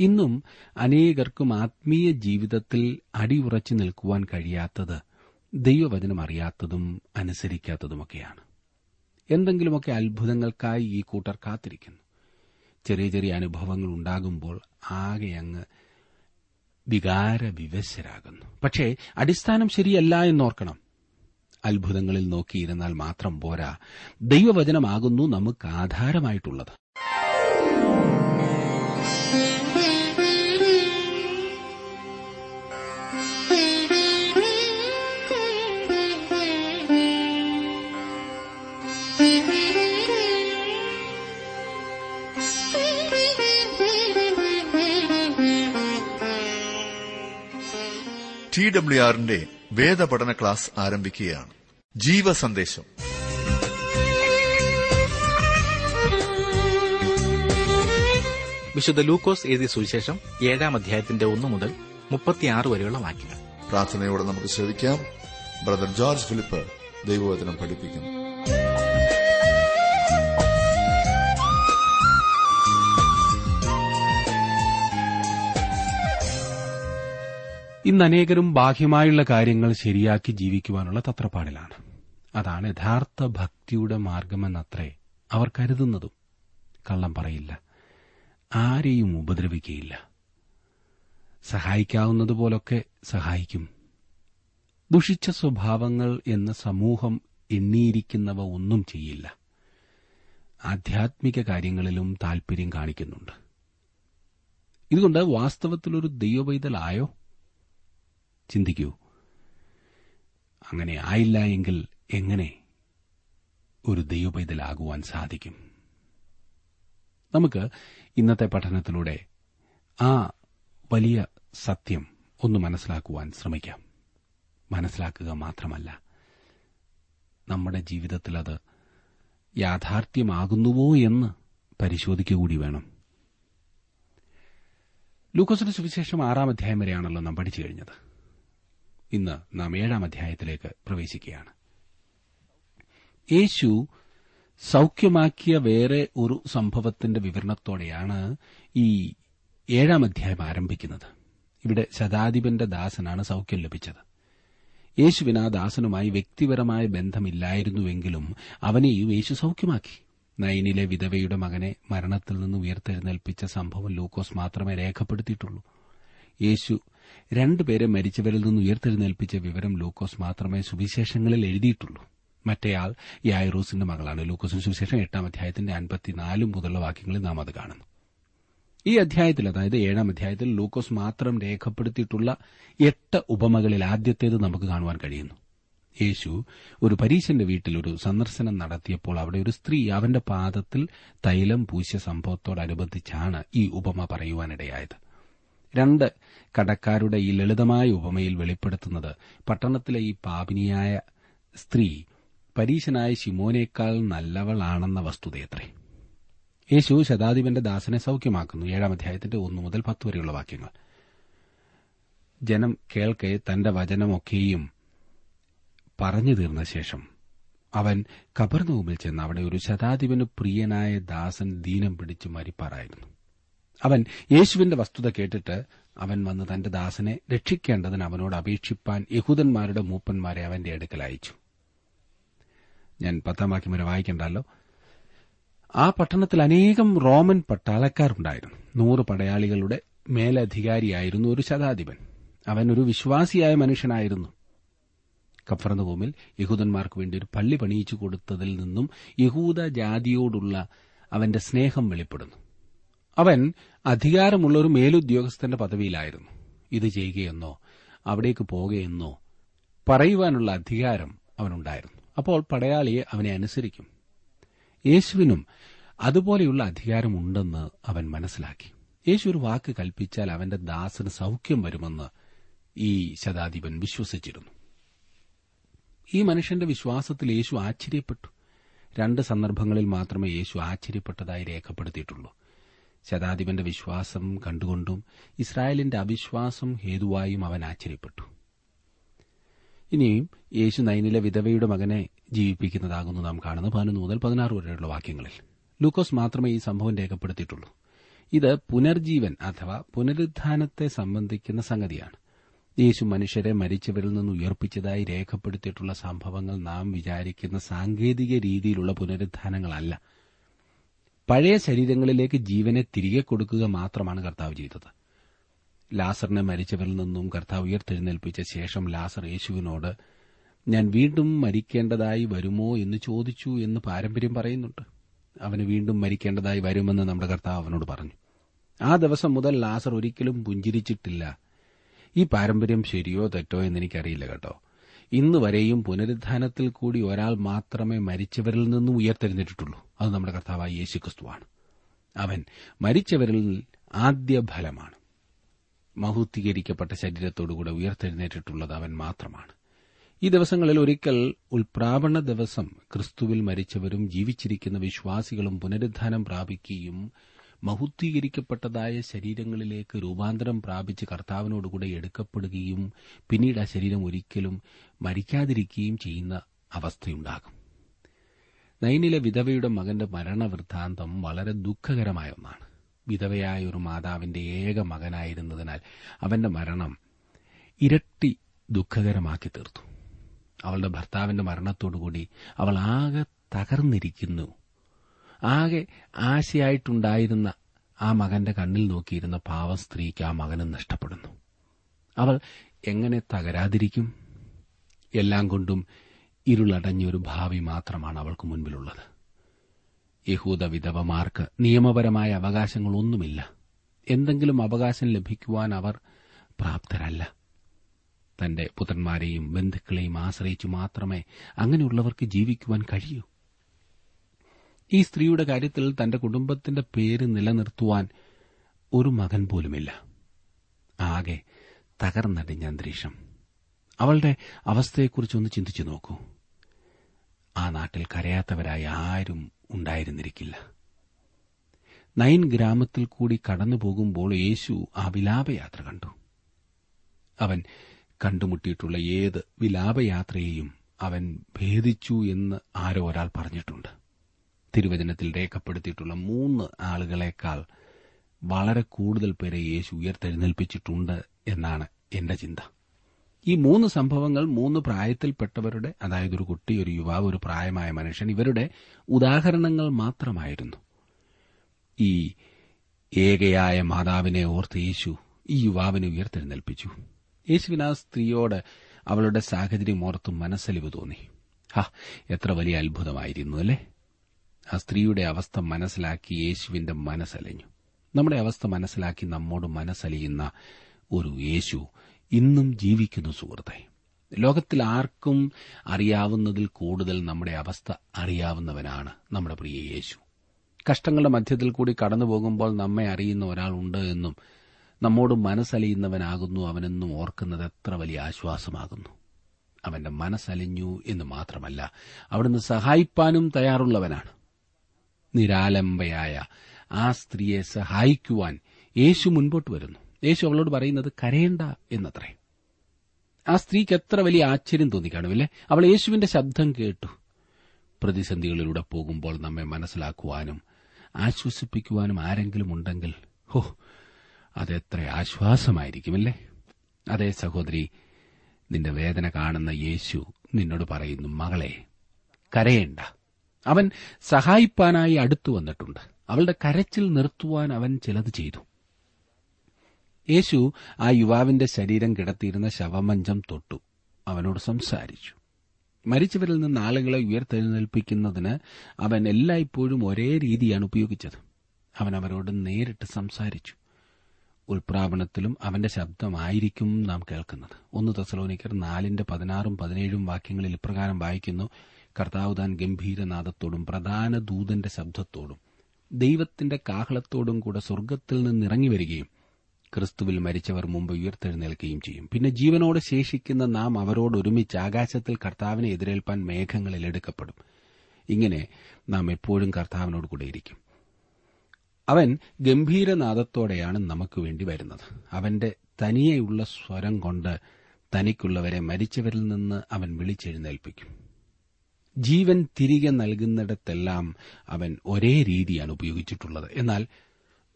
ഇന്നും അനേകർക്കും ആത്മീയ ജീവിതത്തിൽ അടിയുറച്ചു നിൽക്കുവാൻ കഴിയാത്തത് ദൈവവചനം അറിയാത്തതും അനുസരിക്കാത്തതുമൊക്കെയാണ്. എന്തെങ്കിലുമൊക്കെ അത്ഭുതങ്ങൾക്കായി ഈ കൂട്ടർ കാത്തിരിക്കുന്നു. ചെറിയ ചെറിയ അനുഭവങ്ങൾ ഉണ്ടാകുമ്പോൾ ആകെ അങ്ങ് വികാരവിവശരാകുന്നു. പക്ഷേ അടിസ്ഥാനം ശരിയല്ല എന്നോർക്കണം. അത്ഭുതങ്ങളിൽ നോക്കിയിരുന്നാൽ മാത്രം പോരാ. ദൈവവചനമാകുന്നു നമുക്ക് ആധാരമായിട്ടുള്ളത്. ടി ഡബ്ല്യു ആറിന്റെ വേദപഠന ക്ലാസ് ആരംഭിക്കുകയാണ്. ജീവ സന്ദേശം വിശുദ്ധ ലൂക്കോസ് എഴുതിയ സുവിശേഷം ഏഴാം അധ്യായത്തിന്റെ ഒന്ന് മുതൽ മുപ്പത്തിയാറ് വരെയുള്ള വാക്യങ്ങൾ. പ്രാർത്ഥനയോടെ നമുക്ക് ശ്രവിക്കാം. ബ്രദർ ജോർജ് ഫിലിപ്പ് ദൈവവചനം പഠിപ്പിക്കുന്നു. ഇന്ന് അനേകരും ബാഹ്യമായുള്ള കാര്യങ്ങൾ ശരിയാക്കി ജീവിക്കുവാനുള്ള തത്രപ്പാടിലാണ്. അതാണ് യഥാർത്ഥ ഭക്തിയുടെ മാർഗമെന്നത്രേ അവർ കരുതുന്നതും. കള്ളം പറയില്ല. ആരെയും ഉപദ്രവിക്കുകയില്ല സഹായിക്കാവുന്നതുപോലൊക്കെ സഹായിക്കും. ദുഷിച്ച സ്വഭാവങ്ങൾ എന്ന സമൂഹം എണ്ണിയിരിക്കുന്നവ ഒന്നും ചെയ്യില്ല. ആധ്യാത്മിക കാര്യങ്ങളിലും താൽപര്യം കാണിക്കുന്നുണ്ട്. ഇതുകൊണ്ട് വാസ്തവത്തിലൊരു ദൈവപൈതലായോ? ചിന്തിക്കൂ. അങ്ങനെ ആയില്ല എങ്കിൽ എങ്ങനെ ഒരു ദൈവപൈതലാകുവാൻ സാധിക്കും? നമുക്ക് ഇന്നത്തെ പഠനത്തിലൂടെ ആ വലിയ സത്യം ഒന്ന് മനസ്സിലാക്കുവാൻ ശ്രമിക്കാം. മനസ്സിലാക്കുക മാത്രമല്ല നമ്മുടെ ജീവിതത്തിൽ അത് യാഥാർത്ഥ്യമാകുന്നുവോ എന്ന് പരിശോധിക്കുക കൂടി വേണം. ലൂക്കോസിന്റെ സുവിശേഷം ആറാം അധ്യായം വരെയാണല്ലോ നാം പഠിച്ചു കഴിഞ്ഞത്. ഇന്ന് നാം ഏഴാം അധ്യായത്തിലേക്ക് പ്രവേശിക്കുകയാണ്. യേശു സൌഖ്യമാക്കിയ വേറെ ഒരു സംഭവത്തിന്റെ വിവരണത്തോടെയാണ് ഈ ഏഴാം അധ്യായം ആരംഭിക്കുന്നത്. ഇവിടെ ശതാധിപന്റെ ദാസനാണ് സൌഖ്യം ലഭിച്ചത്. യേശുവിന് ആ ദാസനുമായി വ്യക്തിപരമായ ബന്ധമില്ലായിരുന്നുവെങ്കിലും അവനെയും യേശു സൌഖ്യമാക്കി. നൈനിലെ വിധവയുടെ മകനെ മരണത്തിൽ നിന്ന് ഉയർത്തെഴുന്നേൽപ്പിച്ച സംഭവം ലൂക്കോസ് മാത്രമേ രേഖപ്പെടുത്തിയിട്ടുള്ളൂ. യേശു രണ്ടുപേരെ മരിച്ചവരിൽ നിന്ന് ഉയർത്തെഴുന്നേൽപ്പിച്ച വിവരം ലൂക്കോസ് മാത്രമേ സുവിശേഷങ്ങളിൽ എഴുതിയിട്ടുള്ളൂ. മറ്റേയാൾ യായറൂസിന്റെ മകളാണ്. ലൂക്കോസിന് സുവിശേഷം എട്ടാം അധ്യായത്തിന്റെ അൻപത്തിനാല് മുതലുള്ള വാക്യങ്ങളിൽ നാം അത് കാണുന്നു. ഈ അധ്യായത്തിൽ അതായത് ഏഴാം അധ്യായത്തിൽ ലൂക്കോസ് മാത്രം രേഖപ്പെടുത്തിയിട്ടുള്ള എട്ട് ഉപമകളിൽ ആദ്യത്തേത് നമുക്ക് കാണുവാൻ കഴിയുന്നു. യേശു ഒരു പരീശന്റെ വീട്ടിൽ ഒരു സന്ദർശനം നടത്തിയപ്പോൾ അവിടെ ഒരു സ്ത്രീ അവന്റെ പാദത്തിൽ തൈലം പൂശിയ സംഭവത്തോടനുബന്ധിച്ചാണ് ഈ ഉപമ പറയുവാനിടയായത്. രണ്ട് കടക്കാരുടെ ഈ ലളിതമായ ഉപമയിൽ വെളിപ്പെടുത്തുന്നത് പട്ടണത്തിലെ ഈ പാപിനിയായ സ്ത്രീ പരീശനായ ശിമോനേക്കാൾ നല്ലവളാണെന്ന വസ്തുതയത്രേ. യേശു ശതാധിപന്റെ ദാസനെ സൌഖ്യമാക്കുന്നു. ഏഴാം അധ്യായത്തിന്റെ ഒന്നു മുതൽ പത്ത് വരെയുള്ള വാക്യങ്ങൾ. ജനം കേൾക്കെ തന്റെ വചനമൊക്കെയും പറഞ്ഞു തീർന്ന ശേഷം അവൻ കബർനൂമിൽ ചെന്ന് അവിടെ ഒരു ശതാധിപന് പ്രിയനായ ദാസൻ ദീനം പിടിച്ചു മരിപ്പാറായിരുന്നു. അവൻ യേശുവിന്റെ വസ്തുത കേട്ടിട്ട് അവൻ വന്ന് തന്റെ ദാസനെ രക്ഷിക്കേണ്ടതിന് അവനോട് അപേക്ഷിപ്പാൻ യഹൂദന്മാരുടെ മൂപ്പന്മാരെ അവന്റെ അടുക്കൽ അയച്ചു. ഞാൻ പത്താം വാക്യം വരെ വായിക്കണ്ടല്ലോ. ആ പട്ടണത്തിൽ അനേകം റോമൻ പട്ടാളക്കാരുണ്ടായിരുന്നു. നൂറ് പടയാളികളുടെ മേലധികാരിയായിരുന്നു ഒരു ശതാധിപൻ. അവൻ ഒരു വിശ്വാസിയായ മനുഷ്യനായിരുന്നു. കഫർന്നഭൂമിൽ യഹൂദന്മാർക്ക് വേണ്ടി ഒരു പള്ളി പണിയിച്ചു കൊടുത്തതിൽ നിന്നും യഹൂദ ജാതിയോടുള്ള അവന്റെ സ്നേഹം വെളിപ്പെടുന്നു. അവൻ അധികാരമുള്ള ഒരു മേലുദ്യോഗസ്ഥന്റെ പദവിയിലായിരുന്നു. ഇത് ചെയ്യുകയെന്നോ അവിടേക്ക് പോകുകയെന്നോ പറയുവാനുള്ള അധികാരം അവനുണ്ടായിരുന്നു. അപ്പോൾ പടയാളിയെ അവനെ അനുസരിക്കും. യേശുവിനും അതുപോലെയുള്ള അധികാരമുണ്ടെന്ന് അവൻ മനസ്സിലാക്കി. യേശു ഒരു വാക്ക് കൽപ്പിച്ചാൽ അവന്റെ ദാസന് സൌഖ്യം വരുമെന്ന് ഈ ശതാധിപൻ വിശ്വസിച്ചിരുന്നു. ഈ മനുഷ്യന്റെ വിശ്വാസത്തിൽ യേശു ആശ്ചര്യപ്പെട്ടു. രണ്ട് സന്ദർഭങ്ങളിൽ മാത്രമേ യേശു ആശ്ചര്യപ്പെട്ടതായി രേഖപ്പെടുത്തിയിട്ടുള്ളൂ. ശതാധിപന്റെ വിശ്വാസം കണ്ടുകൊണ്ടും ഇസ്രായേലിന്റെ അവിശ്വാസം ഹേതുവായും അവൻ ആശ്ചര്യപ്പെട്ടു. ഇനിയും യേശു നൈനിലെ വിധവയുടെ മകനെ ജീവിപ്പിക്കുന്നതാകുന്നു നാം കാണുന്നത് പതിനൊന്ന് മുതൽ പതിനാറ് വരെയുള്ള വാക്യങ്ങളിൽ. ലൂക്കോസ് മാത്രമേ ഈ സംഭവം രേഖപ്പെടുത്തിയിട്ടുള്ളൂ. ഇത് പുനർജീവൻ അഥവാ പുനരുദ്ധാനത്തെ സംബന്ധിക്കുന്ന സംഗതിയാണ്. യേശു മനുഷ്യരെ മരിച്ചവരിൽ നിന്ന് ഉയർപ്പിച്ചതായി രേഖപ്പെടുത്തിയിട്ടുള്ള സംഭവങ്ങൾ നാം വിചാരിക്കുന്ന സാങ്കേതിക രീതിയിലുള്ള പുനരുത്ഥാനങ്ങളല്ല. പഴയ ശരീരങ്ങളിലേക്ക് ജീവനെ തിരികെ കൊടുക്കുക മാത്രമാണ് കർത്താവ് ചെയ്തത്. ലാസറിനെ മരിച്ചവരിൽ നിന്നും കർത്താവ് ഉയർത്തെഴുന്നേൽപ്പിച്ച ശേഷം ലാസർ യേശുവിനോട് ഞാൻ വീണ്ടും മരിക്കേണ്ടതായി വരുമോ എന്ന് ചോദിച്ചു എന്ന് പാരമ്പര്യം പറയുന്നുണ്ട്. അവന് വീണ്ടും മരിക്കേണ്ടതായി വരുമെന്ന് നമ്മുടെ കർത്താവ് അവനോട് പറഞ്ഞു. ആ ദിവസം മുതൽ ലാസർ ഒരിക്കലും പുഞ്ചിരിച്ചിട്ടില്ല. ഈ പാരമ്പര്യം ശരിയോ തെറ്റോ എന്നെനിക്കറിയില്ല കേട്ടോ. ഇന്നുവരെയും പുനരുദ്ധാനത്തിൽ കൂടി ഒരാൾ മാത്രമേ മരിച്ചവരിൽ നിന്നും ഉയർത്തെഴുന്നേറ്റിട്ടുള്ളൂ. അത് നമ്മുടെ കർത്താവായ യേശു ക്രിസ്തുവാണ് അവൻ മരിച്ചവരിൽ ആദ്യ ഫലമാണ്. മഹൂത്തീകരിക്കപ്പെട്ട ശരീരത്തോടുകൂടെ ഉയർത്തെഴുന്നേറ്റിട്ടുള്ളത് അവൻ മാത്രമാണ്. ഈ ദിവസങ്ങളിൽ ഒരിക്കൽ ഉൽപ്രാവണ ദിവസം ക്രിസ്തുവിൽ മരിച്ചവരും ജീവിച്ചിരിക്കുന്ന വിശ്വാസികളും പുനരുദ്ധാനം പ്രാപിക്കുകയും മഹുദ്ധീകരിക്കപ്പെട്ടതായ ശരീരങ്ങളിലേക്ക് രൂപാന്തരം പ്രാപിച്ച് കർത്താവിനോടുകൂടെ എടുക്കപ്പെടുകയും പിന്നീട് ആ ശരീരം ഒരിക്കലും മരിക്കാതിരിക്കുകയും ചെയ്യുന്ന അവസ്ഥയുണ്ടാകും. നൈനിലെ വിധവയുടെ മകന്റെ മരണവൃത്താന്തം വളരെ ദുഃഖകരമായ ഒന്നാണ്. വിധവയായ ഒരു മാതാവിന്റെ ഏക മകനായിരുന്നതിനാൽ അവന്റെ മരണം ഇരട്ടി ദുഃഖകരമാക്കി തീർത്തു. അവളുടെ ഭർത്താവിന്റെ മരണത്തോടുകൂടി അവൾ ആകെ തകർന്നിരിക്കുന്നു. ആകെ ആശയായിട്ടുണ്ടായിരുന്ന ആ മകന്റെ കണ്ണിൽ നോക്കിയിരുന്ന പാവ സ്ത്രീക്ക് ആ മകനും നഷ്ടപ്പെടുന്നു. അവൾ എങ്ങനെ തകരാതിരിക്കും? എല്ലാം കൊണ്ടും ഇരുളടഞ്ഞൊരു ഭാവി മാത്രമാണ് അവൾക്ക് മുൻപിലുള്ളത്. യഹൂദ വിധവമാർക്ക് നിയമപരമായ അവകാശങ്ങളൊന്നുമില്ല. എന്തെങ്കിലും അവകാശം ലഭിക്കുവാൻ അവർ പ്രാപ്തരല്ല. തന്റെ പുത്രന്മാരെയും ബന്ധുക്കളെയും ആശ്രയിച്ചു മാത്രമേ അങ്ങനെയുള്ളവർക്ക് ജീവിക്കുവാൻ കഴിയൂ. ഈ സ്ത്രീയുടെ കാര്യത്തിൽ തന്റെ കുടുംബത്തിന്റെ പേര് നിലനിർത്തുവാൻ ഒരു മകൻ പോലുമില്ല. ആകെ തകർന്നടിഞ്ഞ അന്തരീക്ഷം. അവളുടെ അവസ്ഥയെക്കുറിച്ചൊന്ന് ചിന്തിച്ചു നോക്കൂ. ആ നാട്ടിൽ കരയാത്തവരായി ആരും ഉണ്ടായിരുന്നിരിക്കില്ല. നയൻ ഗ്രാമത്തിൽ കൂടി കടന്നു പോകുമ്പോൾ യേശു ആ വിലാപയാത്ര കണ്ടു. അവൻ കണ്ടുമുട്ടിയിട്ടുള്ള ഏത് വിലാപയാത്രയെയും അവൻ ഭേദിച്ചു എന്ന് ആരോ ഒരാൾ പറഞ്ഞിട്ടുണ്ട്. തിരുവചനത്തിൽ രേഖപ്പെടുത്തിയിട്ടുള്ള മൂന്ന് ആളുകളെക്കാൾ വളരെ കൂടുതൽ പേരെ യേശു ഉയർത്തെഴുന്നേൽപ്പിച്ചിട്ടുണ്ട് എന്നാണ് എന്റെ ചിന്ത. ഈ മൂന്ന് സംഭവങ്ങൾ മൂന്ന് പ്രായത്തിൽപ്പെട്ടവരുടെ അതായത് ഒരു കുട്ടി ഒരു യുവാവ് ഒരു പ്രായമായ മനുഷ്യൻ ഇവരുടെ ഉദാഹരണങ്ങൾ മാത്രമായിരുന്നു. ഈ ഏകയായ മാതാവിനെ ഓർത്ത് യേശു ഈ യുവാവിനെ ഉയർത്തെഴുന്നേൽപ്പിച്ചു. യേശുവിന് ആ സ്ത്രീയോട് അവളുടെ സാഹചര്യം ഓർത്ത് മനസ്സലിവ് തോന്നി. ഹാ എത്ര വലിയ അത്ഭുതമായിരുന്നു അല്ലേ? ആ സ്ത്രീയുടെ അവസ്ഥ മനസ്സിലാക്കി യേശുവിന്റെ മനസ്സലിഞ്ഞു. നമ്മുടെ അവസ്ഥ മനസ്സിലാക്കി നമ്മോട് മനസ്സലിയുന്ന ഒരു യേശു ഇന്നും ജീവിക്കുന്നു സുഹൃത്തെ. ലോകത്തിൽ ആർക്കും അറിയാവുന്നതിൽ കൂടുതൽ നമ്മുടെ അവസ്ഥ അറിയാവുന്നവനാണ് നമ്മുടെ പ്രിയ യേശു. കഷ്ടങ്ങളുടെ മധ്യത്തിൽ കൂടി കടന്നു പോകുമ്പോൾ നമ്മെ അറിയുന്ന ഒരാളുണ്ട് എന്നും നമ്മോട് മനസ്സലിയുന്നവനാകുന്നു അവനെന്നും ഓർക്കുന്നത് എത്ര വലിയ ആശ്വാസമാകുന്നു. അവന്റെ മനസ്സലിഞ്ഞു എന്ന് മാത്രമല്ല അവിടുന്ന് സഹായിപ്പാനും തയ്യാറുള്ളവനാണ്. നിരാലംബയായ ആ സ്ത്രീയെ സഹായിക്കുവാൻ യേശു മുൻപോട്ട് വരുന്നു. യേശു അവളോട് പറയുന്നത് കരയേണ്ട എന്നത്രേ. ആ സ്ത്രീക്ക് എത്ര വലിയ ആശ്ചര്യം തോന്നി കാണുമല്ലേ? അവൾ യേശുവിന്റെ ശബ്ദം കേട്ടു. പ്രതിസന്ധികളിലൂടെ പോകുമ്പോൾ നമ്മെ മനസ്സിലാക്കുവാനും ആശ്വസിപ്പിക്കുവാനും ആരെങ്കിലും ഉണ്ടെങ്കിൽ ഹോ അതെത്ര ആശ്വാസമായിരിക്കുമല്ലേ? അതേ സഹോദരി നിന്റെ വേദന കാണുന്ന യേശു നിന്നോട് പറയുന്നു മകളെ കരയേണ്ട. അവൻ സഹായിപ്പാനായി അടുത്തു വന്നിട്ടുണ്ട്. അവളുടെ കരച്ചിൽ നിർത്തുവാൻ അവൻ ചിലത് ചെയ്തു. യേശു ആ യുവാവിന്റെ ശരീരം കിടത്തിയിരുന്ന ശവമഞ്ചം തൊട്ടു. അവനോട് സംസാരിച്ചു. മരിച്ചവരിൽ നിന്ന് ആളുകളെ ഉയർത്തെഴുന്നേൽപ്പിക്കുന്നതിന് അവൻ എല്ലായ്പ്പോഴും ഒരേ രീതിയാണ് ഉപയോഗിച്ചത്. അവൻ അവരോട് നേരിട്ട് സംസാരിച്ചു. ഉൾപ്രാവണത്തിലും അവന്റെ ശബ്ദമായിരിക്കും നാം കേൾക്കുന്നത്. ഒന്ന് തസലോനിക്കർ നാലിന്റെ പതിനാറും പതിനേഴും വാക്യങ്ങളിൽ ഇപ്രകാരം വായിക്കുന്നു കർത്താവ് താൻ ഗംഭീരനാദത്തോടും പ്രധാന ദൂതന്റെ ശബ്ദത്തോടും ദൈവത്തിന്റെ കാഹളത്തോടും കൂടെ സ്വർഗത്തിൽ നിന്നിറങ്ങി വരികയും ക്രിസ്തുവിൽ മരിച്ചവർ മുമ്പ് ഉയർത്തെഴുന്നേൽക്കുകയും ചെയ്യും. പിന്നെ ജീവനോട് ശേഷിക്കുന്ന നാം അവരോട് ഒരുമിച്ച് ആകാശത്തിൽ കർത്താവിനെ എതിരേൽപ്പാൻ മേഘങ്ങളിൽ എടുക്കപ്പെടും. ഇങ്ങനെ നാം എപ്പോഴും കർത്താവിനോട് കൂടെയിരിക്കും അവൻ ഗംഭീരനാദത്തോടെയാണ് നമുക്ക് വേണ്ടി വരുന്നത്. അവന്റെ തനിയെയുള്ള സ്വരം കൊണ്ട് തനിക്കുള്ളവരെ മരിച്ചവരിൽ നിന്ന് അവൻ വിളിച്ചെഴുന്നേൽപ്പിക്കും. ജീവൻ തിരികെ നൽകുന്നിടത്തെല്ലാം അവൻ ഒരേ രീതിയാണ് ഉപയോഗിച്ചിട്ടുള്ളത്. എന്നാൽ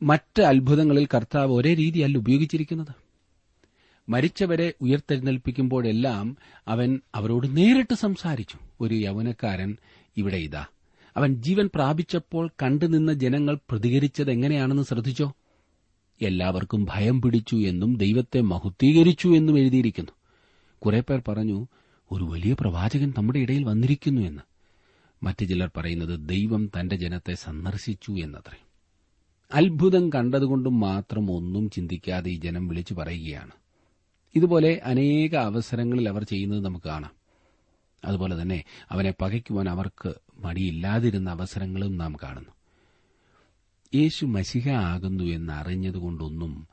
മറ്റ് അത്ഭുതങ്ങളിൽ കർത്താവ് ഒരേ രീതിയല്ല ഉപയോഗിച്ചിരിക്കുന്നത്. മരിച്ചവരെ ഉയർത്തെഴുന്നേൽപ്പിക്കുമ്പോഴെല്ലാം അവൻ അവരോട് നേരിട്ട് സംസാരിച്ചു. ഒരു യൗവനക്കാരൻ ഇവിടെ ഇതാ. അവൻ ജീവൻ പ്രാപിച്ചപ്പോൾ കണ്ടുനിന്ന ജനങ്ങൾ പ്രതികരിച്ചത് എങ്ങനെയാണെന്ന് ശ്രദ്ധിച്ചോ? എല്ലാവർക്കും ഭയം പിടിച്ചു എന്നും ദൈവത്തെ മഹുദ്ധീകരിച്ചു എന്നും എഴുതിയിരിക്കുന്നു. കുറെ പേർ പറഞ്ഞു ഒരു വലിയ പ്രവാചകൻ നമ്മുടെ ഇടയിൽ വന്നിരിക്കുന്നു എന്ന്. മറ്റു ചിലർ പറയുന്നത് ദൈവം തന്റെ ജനത്തെ സന്ദർശിച്ചു എന്നത്രേ. അത്ഭുതം കണ്ടതുകൊണ്ടും മാത്രം ഒന്നും ചിന്തിക്കാതെ ഈ ജനം വിളിച്ചു പറയുകയാണ്. ഇതുപോലെ അനേക അവസരങ്ങളിൽ അവർ ചെയ്യുന്നത് നമുക്ക് കാണാം. അതുപോലെ തന്നെ അവനെ പകയ്ക്കുവാൻ അവർക്ക് മടിയില്ലാതിരുന്ന അവസരങ്ങളും നാം കാണുന്നു. യേശു മസിഹ ആകുന്നു എന്നറിഞ്ഞതുകൊണ്ടൊന്നും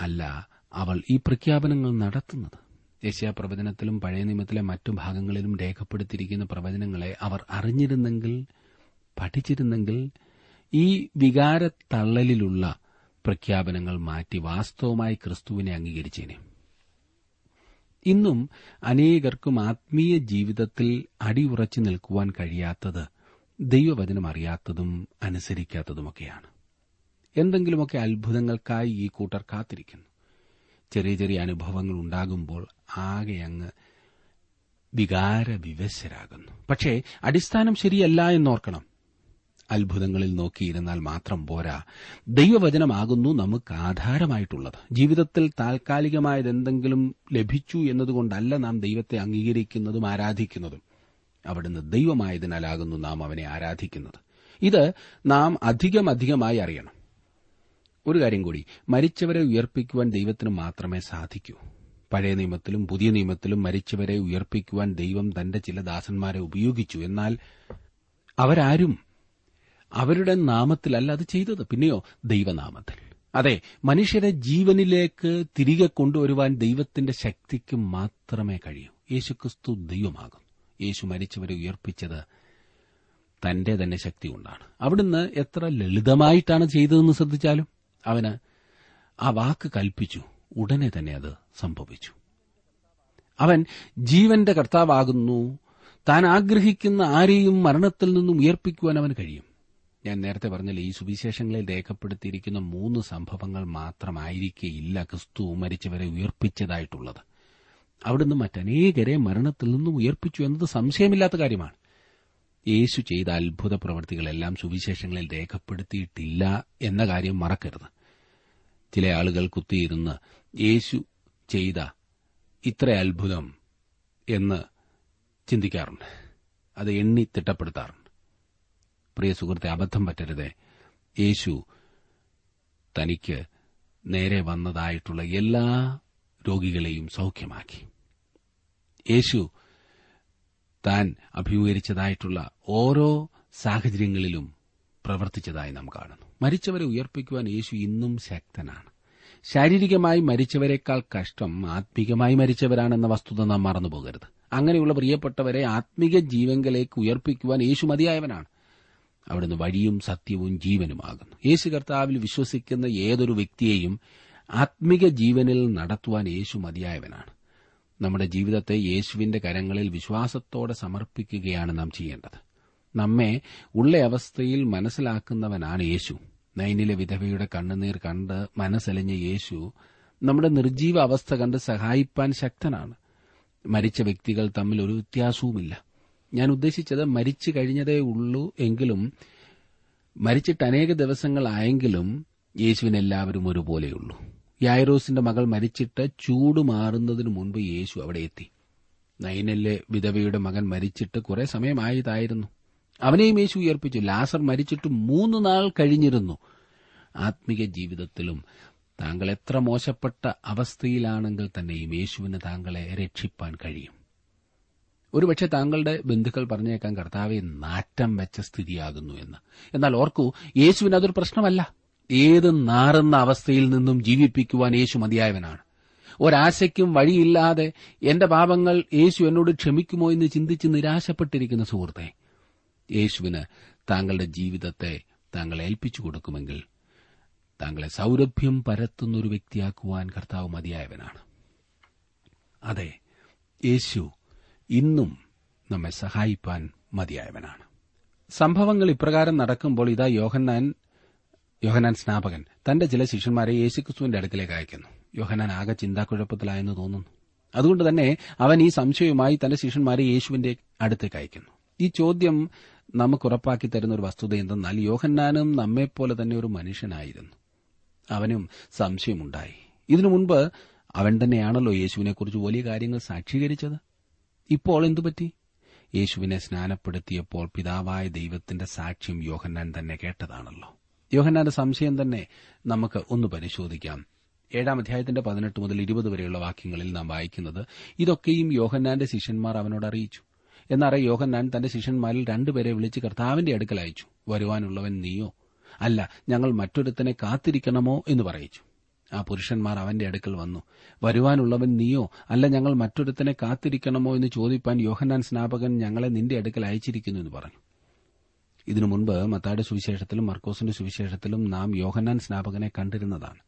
അല്ല അവൾ ഈ പ്രഖ്യാപനങ്ങൾ നടത്തുന്നത്. യശയാപ്രവചനത്തിലും പഴയ നിയമത്തിലെ മറ്റു ഭാഗങ്ങളിലും രേഖപ്പെടുത്തിയിരിക്കുന്ന പ്രവചനങ്ങളെ അവർ അറിഞ്ഞിരുന്നെങ്കിൽ പഠിച്ചിരുന്നെങ്കിൽ ഈ വികാരത്തള്ളലിലുള്ള പ്രഖ്യാപനങ്ങൾ മാറ്റി വാസ്തവമായി ക്രിസ്തുവിനെ അംഗീകരിച്ചേനെ. ഇന്നും അനേകർക്കും ആത്മീയ ജീവിതത്തിൽ അടിയുറച്ചു നിൽക്കുവാൻ കഴിയാത്തത് ദൈവവചനം അറിയാത്തതും അനുസരിക്കാത്തതുമൊക്കെയാണ്. എന്തെങ്കിലുമൊക്കെ അത്ഭുതങ്ങൾക്കായി ഈ കൂട്ടർ കാത്തിരിക്കുന്നു. ചെറിയ ചെറിയ അനുഭവങ്ങൾ ഉണ്ടാകുമ്പോൾ ആകെ അങ്ങ് വികാരവിവശരാകുന്നു. പക്ഷേ അടിസ്ഥാനം ശരിയല്ല എന്നോർക്കണം. അത്ഭുതങ്ങളിൽ നോക്കിയിരുന്നാൽ മാത്രം പോരാ. ദൈവവചനമാകുന്നു നമുക്ക് ആധാരമായിട്ടുള്ളത്. ജീവിതത്തിൽ താൽക്കാലികമായതെന്തെങ്കിലും ലഭിച്ചു എന്നതുകൊണ്ടല്ല നാം ദൈവത്തെ അംഗീകരിക്കുന്നതും ആരാധിക്കുന്നതും. അവിടുന്ന് ദൈവമായതിനാലാകുന്നു നാം അവനെ ആരാധിക്കുന്നത്. ഇത് നാം അധികം അധികമായി അറിയണം. ഒരു കാര്യം കൂടി മരിച്ചവരെ ഉയർപ്പിക്കുവാൻ ദൈവത്തിന് മാത്രമേ സാധിക്കൂ. പഴയ നിയമത്തിലും പുതിയ നിയമത്തിലും മരിച്ചവരെ ഉയർപ്പിക്കുവാൻ ദൈവം തന്റെ ചില ദാസന്മാരെ ഉപയോഗിച്ചു. എന്നാൽ അവരാരും അവരുടെ നാമത്തിലല്ല അത് ചെയ്തത്. പിന്നെയോ ദൈവനാമത്തിൽ. അതെ മനുഷ്യരെ ജീവനിലേക്ക് തിരികെ കൊണ്ടുവരുവാൻ ദൈവത്തിന്റെ ശക്തിക്ക് മാത്രമേ കഴിയൂ. യേശുക്രിസ്തു ദൈവമാകും യേശു മരിച്ചവരെ ഉയർപ്പിച്ചത് തന്റെ തന്നെ ശക്തി കൊണ്ടാണ്. അവിടുന്ന് എത്ര ലളിതമായിട്ടാണ് ചെയ്തതെന്ന് ശ്രദ്ധിച്ചാലും അവന് ആ വാക്ക് കൽപ്പിച്ചു. ഉടനെ തന്നെ അത് സംഭവിച്ചു. അവൻ ജീവന്റെ കർത്താവാകുന്നു. താൻ ആഗ്രഹിക്കുന്ന ആരെയും മരണത്തിൽ നിന്നും ഉയർപ്പിക്കുവാൻ അവന് കഴിയും. ഞാൻ നേരത്തെ പറഞ്ഞില്ല ഈ സുവിശേഷങ്ങളിൽ രേഖപ്പെടുത്തിയിരിക്കുന്ന മൂന്ന് സംഭവങ്ങൾ മാത്രമായിരിക്കേയില്ല ക്രിസ്തു മരിച്ചവരെ ഉയർപ്പിച്ചതായിട്ടുള്ളത്. അവിടുന്ന് മറ്റനേകരെ മരണത്തിൽ നിന്നും ഉയർപ്പിച്ചു എന്നത് സംശയമില്ലാത്ത കാര്യമാണ്. യേശു ചെയ്ത അത്ഭുത പ്രവൃത്തികളെല്ലാം സുവിശേഷങ്ങളിൽ രേഖപ്പെടുത്തിയിട്ടില്ല എന്ന കാര്യം മറക്കരുത്. ചില ആളുകൾ കുത്തിയിരുന്ന് യേശു ചെയ്ത ഇത്ര അത്ഭുതം എന്ന് ചിന്തിക്കാറുണ്ട്. അത് എണ്ണി തിട്ടപ്പെടുത്താറുണ്ട്. പ്രിയ സുഹൃത്തെ അബദ്ധം പറ്റരുത്. യേശു തനിക്ക് നേരെ വന്നതായിട്ടുള്ള എല്ലാ രോഗികളെയും സൌഖ്യമാക്കി. യേശു താൻ അഭിമുഖീകരിച്ചതായിട്ടുള്ള ഓരോ സാഹചര്യങ്ങളിലും പ്രവർത്തിച്ചതായി നാം കാണുന്നു. മരിച്ചവരെ ഉയർപ്പിക്കുവാൻ യേശു ഇന്നും ശക്തനാണ്. ശാരീരികമായി മരിച്ചവരെക്കാൾ കഷ്ടം ആത്മീകമായി മരിച്ചവരാണെന്ന വസ്തുത നാം മറന്നുപോകരുത്. അങ്ങനെയുള്ള പ്രിയപ്പെട്ടവരെ ആത്മീക ജീവങ്കലേക്ക് ഉയർപ്പിക്കുവാൻ യേശു മതിയായവനാണ്. അവിടുന്ന് വഴിയും സത്യവും ജീവനുമാകുന്നു. യേശു കർത്താവിൽ വിശ്വസിക്കുന്ന ഏതൊരു വ്യക്തിയെയും ആത്മിക ജീവനിൽ നടത്തുവാൻ യേശു മതിയായവനാണ്. നമ്മുടെ ജീവിതത്തെ യേശുവിന്റെ കരങ്ങളിൽ വിശ്വാസത്തോടെ സമർപ്പിക്കുകയാണ് നാം ചെയ്യേണ്ടത്. നമ്മെ ഉള്ള അവസ്ഥയിൽ മനസ്സിലാക്കുന്നവനാണ് യേശു. നൈനിലെ വിധവയുടെ കണ്ണുനീർ കണ്ട് മനസ്സലിഞ്ഞ യേശു നമ്മുടെ നിർജീവ അവസ്ഥ കണ്ട് സഹായിപ്പാൻ ശക്തനാണ്. മരിച്ച വ്യക്തികൾ തമ്മിൽ ഒരു വ്യത്യാസവുമില്ല. ഞാൻ ഉദ്ദേശിച്ചത് മരിച്ചു കഴിഞ്ഞതേ ഉള്ളൂ എങ്കിലും മരിച്ചിട്ട് അനേക ദിവസങ്ങളായെങ്കിലും യേശുവിനെല്ലാവരും ഒരുപോലെയുള്ളൂ. യായറോസിന്റെ മകൾ മരിച്ചിട്ട് ചൂട് മാറുന്നതിന് മുൻപ് യേശു അവിടെ എത്തി. നൈനല്ലെ വിധവയുടെ മകൻ മരിച്ചിട്ട് കുറെ സമയമായതായിരുന്നു. അവനെയും യേശു ഉയർപ്പിച്ചു. ലാസർ മരിച്ചിട്ട് മൂന്ന് നാൾ കഴിഞ്ഞിരുന്നു. ആത്മീക ജീവിതത്തിലും താങ്കൾ എത്ര മോശപ്പെട്ട അവസ്ഥയിലാണെങ്കിൽ തന്നെയും യേശുവിന് താങ്കളെ രക്ഷിപ്പാൻ കഴിയും. ഒരുപക്ഷെ താങ്കളുടെ ബന്ധുക്കൾ പറഞ്ഞേക്കാൻ കർത്താവെ നാറ്റം വെച്ച സ്ഥിതിയാകുന്നു എന്ന്. എന്നാൽ ഓർക്കൂ യേശുവിന് അതൊരു പ്രശ്നമല്ല. ഏത് നാറുന്ന അവസ്ഥയിൽ നിന്നും ജീവിപ്പിക്കുവാൻ യേശു മതിയായവനാണ്. ഒരാശയ്ക്കും വഴിയില്ലാതെ എന്റെ പാപങ്ങൾ യേശു എന്നോട് ക്ഷമിക്കുമോ എന്ന് ചിന്തിച്ച് നിരാശപ്പെട്ടിരിക്കുന്ന സുഹൃത്തെ യേശുവിന് താങ്കളുടെ ജീവിതത്തെ താങ്കൾ ഏൽപ്പിച്ചു കൊടുക്കുമെങ്കിൽ താങ്കളെ സൗരഭ്യം പരത്തുന്ന ഒരു വ്യക്തിയാക്കുവാൻ കർത്താവ് മതിയായവനാണ്. അതെ യേശു ഇന്നും നമ്മെ സഹായിപ്പാൻ മതിയായവനാണ്. സംഭവങ്ങൾ ഇപ്രകാരം നടക്കുമ്പോൾ ഇതാ യോഹന്നാൻ യോഹനാൻ സ്നാപകൻ തന്റെ ചില ശിഷ്യന്മാരെ യേശുക്രിസ്തുവിന്റെ അടുക്കിലേക്ക് അയക്കുന്നു. യോഹനാൻ ആകെ ചിന്താക്കുഴപ്പത്തിലായെന്ന് തോന്നുന്നു. അതുകൊണ്ട് തന്നെ അവൻ ഈ സംശയവുമായി തന്റെ ശിഷ്യന്മാരെ യേശുവിന്റെ അടുത്തേക്ക് അയക്കുന്നു. ഈ ചോദ്യം നമുക്ക് ഉറപ്പാക്കി തരുന്ന ഒരു വസ്തുത എന്തെന്നാൽ യോഹന്നാനും നമ്മെപ്പോലെ തന്നെ ഒരു മനുഷ്യനായിരുന്നു. അവനും സംശയമുണ്ടായി. ഇതിനു മുൻപ് അവൻ തന്നെയാണല്ലോ യേശുവിനെക്കുറിച്ച് വലിയ കാര്യങ്ങൾ സാക്ഷീകരിച്ചത്. ഇപ്പോൾ എന്തുപറ്റി യേശുവിനെ സ്നാനപ്പെടുത്തിയപ്പോൾ പിതാവായ ദൈവത്തിന്റെ സാക്ഷ്യം യോഹന്നാൻ തന്നെ കേട്ടതാണല്ലോ. യോഹന്നാന്റെ സംശയം തന്നെ നമുക്ക് ഒന്ന് പരിശോധിക്കാം. ഏഴാം അധ്യായത്തിന്റെ പതിനെട്ട് മുതൽ ഇരുപത് വരെയുള്ള വാക്യങ്ങളിൽ നാം വായിക്കുന്നത് ഇതൊക്കെയും യോഹന്നാന്റെ ശിഷ്യന്മാർ അവനോട് അറിയിച്ചു. എന്നറിയ യോഹന്നാൻ തന്റെ ശിഷ്യന്മാരിൽ രണ്ടുപേരെ വിളിച്ച് കർത്താവിന്റെ അടുക്കൽ അയച്ചു. വരുവാനുള്ളവൻ നീയോ? അല്ല ഞങ്ങൾ മറ്റൊരുത്തനെ കാത്തിരിക്കണമോ എന്ന് പറയിച്ചു. ആ പുരുഷന്മാർ അവന്റെ അടുക്കൽ വന്നു. വരുവാനുള്ളവൻ നീയോ? അല്ല ഞങ്ങൾ മറ്റൊരുത്തനെ കാത്തിരിക്കണമോ എന്ന് ചോദിപ്പാൻ യോഹന്നാൻ സ്നാപകൻ ഞങ്ങളെ നിന്റെ അടുക്കൽ അയച്ചിരിക്കുന്നു എന്ന് പറഞ്ഞു. ഇതിനു മുൻപ് മത്തായുടെ സുവിശേഷത്തിലും മർക്കോസിന്റെ സുവിശേഷത്തിലും നാം യോഹന്നാൻ സ്നാപകനെ കണ്ടിരുന്നതാണ്.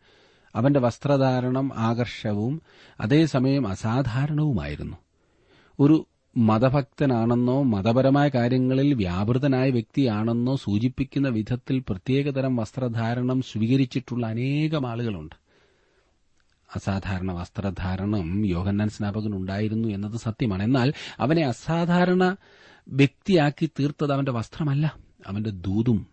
അവന്റെ വസ്ത്രധാരണം ആകർഷവും അതേസമയം അസാധാരണവുമായിരുന്നു. ഒരു മതഭക്തനാണെന്നോ മതപരമായ കാര്യങ്ങളിൽ വ്യാപൃതനായ വ്യക്തിയാണെന്നോ സൂചിപ്പിക്കുന്ന വിധത്തിൽ പ്രത്യേകതരം വസ്ത്രധാരണം സ്വീകരിച്ചിട്ടുള്ള അനേകം ആളുകളുണ്ട്. അസാധാരണ വസ്ത്രധാരണം യോഹന്നാൻ സ്നാപകൻ ഉണ്ടായിരുന്നു എന്നത് സത്യമാണ്. എന്നാൽ അവനെ അസാധാരണ വ്യക്തിയാക്കി തീർത്തത് അവന്റെ വസ്ത്രമല്ല. അവന്റെ ദൂതും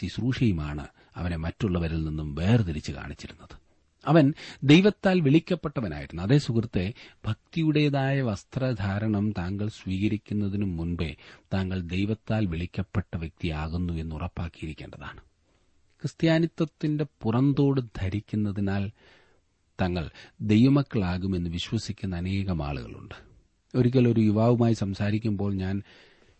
ശുശ്രൂഷയുമാണ് അവനെ മറ്റുള്ളവരിൽ നിന്നും വേർതിരിച്ച് കാണിച്ചിരുന്നത്. അവൻ ദൈവത്താൽ വിളിക്കപ്പെട്ടവനായിരുന്നു. അതേ സുഹൃത്തെ ഭക്തിയുടേതായ വസ്ത്രധാരണം താങ്കൾ സ്വീകരിക്കുന്നതിനു മുൻപേ താങ്കൾ ദൈവത്താൽ വിളിക്കപ്പെട്ട വ്യക്തിയാകുന്നു എന്ന് ഉറപ്പാക്കിയിരിക്കേണ്ടതാണ്. ക്രിസ്ത്യാനിത്വത്തിന്റെ പുറന്തോട് ധരിക്കുന്നതിനാൽ തങ്ങൾ ദൈവമക്കളാകുമെന്ന് വിശ്വസിക്കുന്ന അനേകം ആളുകളുണ്ട്. ഒരിക്കൽ ഒരു യുവാവുമായി സംസാരിക്കുമ്പോൾ ഞാൻ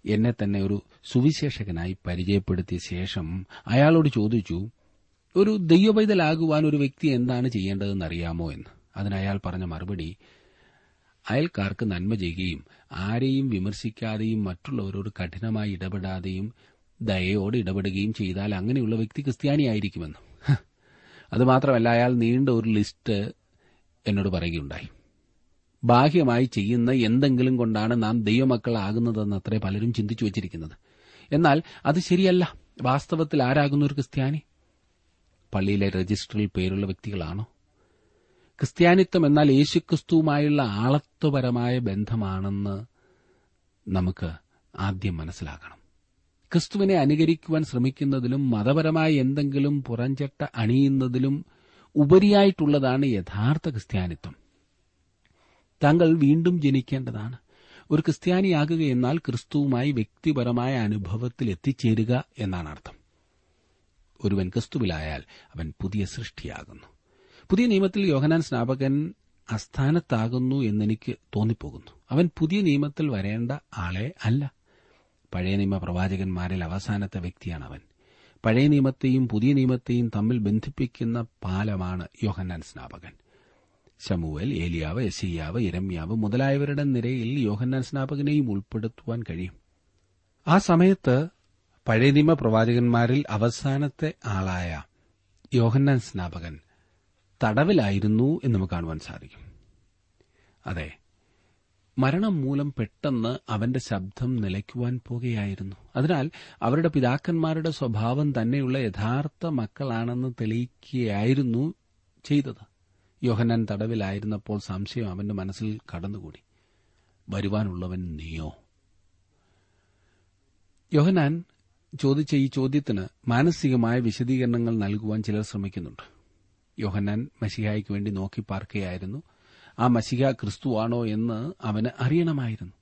എന്നെ തന്നെ ഒരു സുവിശേഷകനായി പരിചയപ്പെടുത്തിയ ശേഷം അയാളോട് ചോദിച്ചു ഒരു ദൈവപൈതലാകുവാൻ ഒരു വ്യക്തി എന്താണ് ചെയ്യേണ്ടതെന്ന് അറിയാമോ എന്ന്. അതിന് അയാൾ പറഞ്ഞ മറുപടി അയൽക്കാർക്ക് നന്മ ചെയ്യുകയും ആരെയും വിമർശിക്കാതെയും മറ്റുള്ളവരോട് കഠിനമായി ഇടപെടാതെയും ദയയോട് ഇടപെടുകയും ചെയ്താൽ അങ്ങനെയുള്ള വ്യക്തി ക്രിസ്ത്യാനിയായിരിക്കുമെന്ന്. അതുമാത്രമല്ല അയാൾ നീണ്ട ഒരു ലിസ്റ്റ് എന്നോട് പറയുകയുണ്ടായി. ബാഹ്യമായി ചെയ്യുന്ന എന്തെങ്കിലും കൊണ്ടാണ് നാം ദൈവമക്കളാകുന്നതെന്ന് അത്രേ പലരും ചിന്തിച്ചു വച്ചിരിക്കുന്നത്. എന്നാൽ അത് ശരിയല്ല. വാസ്തവത്തിൽ ആരാകുന്ന ഒരു ക്രിസ്ത്യാനി? പള്ളിയിലെ രജിസ്റ്ററിൽ പേരുള്ള വ്യക്തികളാണോ? ക്രിസ്ത്യാനിത്വം എന്നാൽ യേശുക്രിസ്തുവുമായുള്ള ആളത്വപരമായ ബന്ധമാണെന്ന് നമുക്ക് ആദ്യം മനസ്സിലാക്കണം ക്രിസ്തുവിനെ അനുകരിക്കുവാൻ ശ്രമിക്കുന്നതിലും മതപരമായ എന്തെങ്കിലും പുറഞ്ചട്ട അണിയുന്നതിലും ഉപരിയായിട്ടുള്ളതാണ് യഥാർത്ഥ ക്രിസ്ത്യാനിത്വം. താങ്കൾ വീണ്ടും ജനിക്കേണ്ടതാണ്. ഒരു ക്രിസ്ത്യാനിയാകുക എന്നാൽ ക്രിസ്തുവുമായി വ്യക്തിപരമായ അനുഭവത്തിൽ എത്തിച്ചേരുക എന്നാണ് അർത്ഥം. ഒരുവൻ ക്രിസ്തുവിലായാൽ അവൻ പുതിയ സൃഷ്ടിയാകുന്നു. പുതിയ നിയമത്തിൽ യോഹനാൻ സ്നാപകൻ അസ്ഥാനത്താകുന്നു എന്നെനിക്ക് തോന്നിപ്പോകുന്നു. അവൻ പുതിയ നിയമത്തിൽ വരേണ്ട ആളെ അല്ല. പഴയ നിയമ പ്രവാചകന്മാരിൽ അവസാനത്തെ വ്യക്തിയാണ് അവൻ പഴയ നിയമത്തെയും പുതിയ നിയമത്തെയും തമ്മിൽ ബന്ധിപ്പിക്കുന്ന പാലമാണ് യോഹന്നാൻ സ്നാപകൻ. ശമുവൽ ഏലിയാവ് എസിയാവ് ഇരമ്യാവ് മുതലായവരുടെ നിരയിൽ യോഹന്നാൻ സ്നാപകനെയും ഉൾപ്പെടുത്തുവാൻ കഴിയും. ആ സമയത്ത് പഴയ നിയമ പ്രവാചകന്മാരിൽ അവസാനത്തെ ആളായ യോഹന്നാൻ സ്നാപകൻ തടവിലായിരുന്നു എന്ന് നമുക്ക് കാണുവാൻ സാധിക്കും. അതെ മരണം മൂലം പെട്ടെന്ന് അവന്റെ ശബ്ദം നിലയ്ക്കുവാൻ പോകുകയായിരുന്നു. അതിനാൽ അവരുടെ പിതാക്കന്മാരുടെ സ്വഭാവം തന്നെയുള്ള യഥാർത്ഥ മക്കളാണെന്ന് തെളിയിക്കുകയായിരുന്നു ചെയ്തത്. യോഹനാൻ തടവിലായിരുന്നപ്പോൾ സംശയം അവന്റെ മനസ്സിൽ കടന്നുകൂടി. വരുവാനുള്ളവൻ നീയോ? യോഹനാൻ ചോദിച്ച ഈ ചോദ്യത്തിന് മാനസികമായ വിശദീകരണങ്ങൾ നൽകുവാൻ ചിലർ ശ്രമിക്കുന്നുണ്ട്. യോഹന്നാൻ മഷിഹായ്ക്ക് വേണ്ടി നോക്കി പാർക്കുകയായിരുന്നു. ആ മഷിഹ ക്രിസ്തുവാണോ എന്ന് അവന് അറിയണമായിരുന്നു.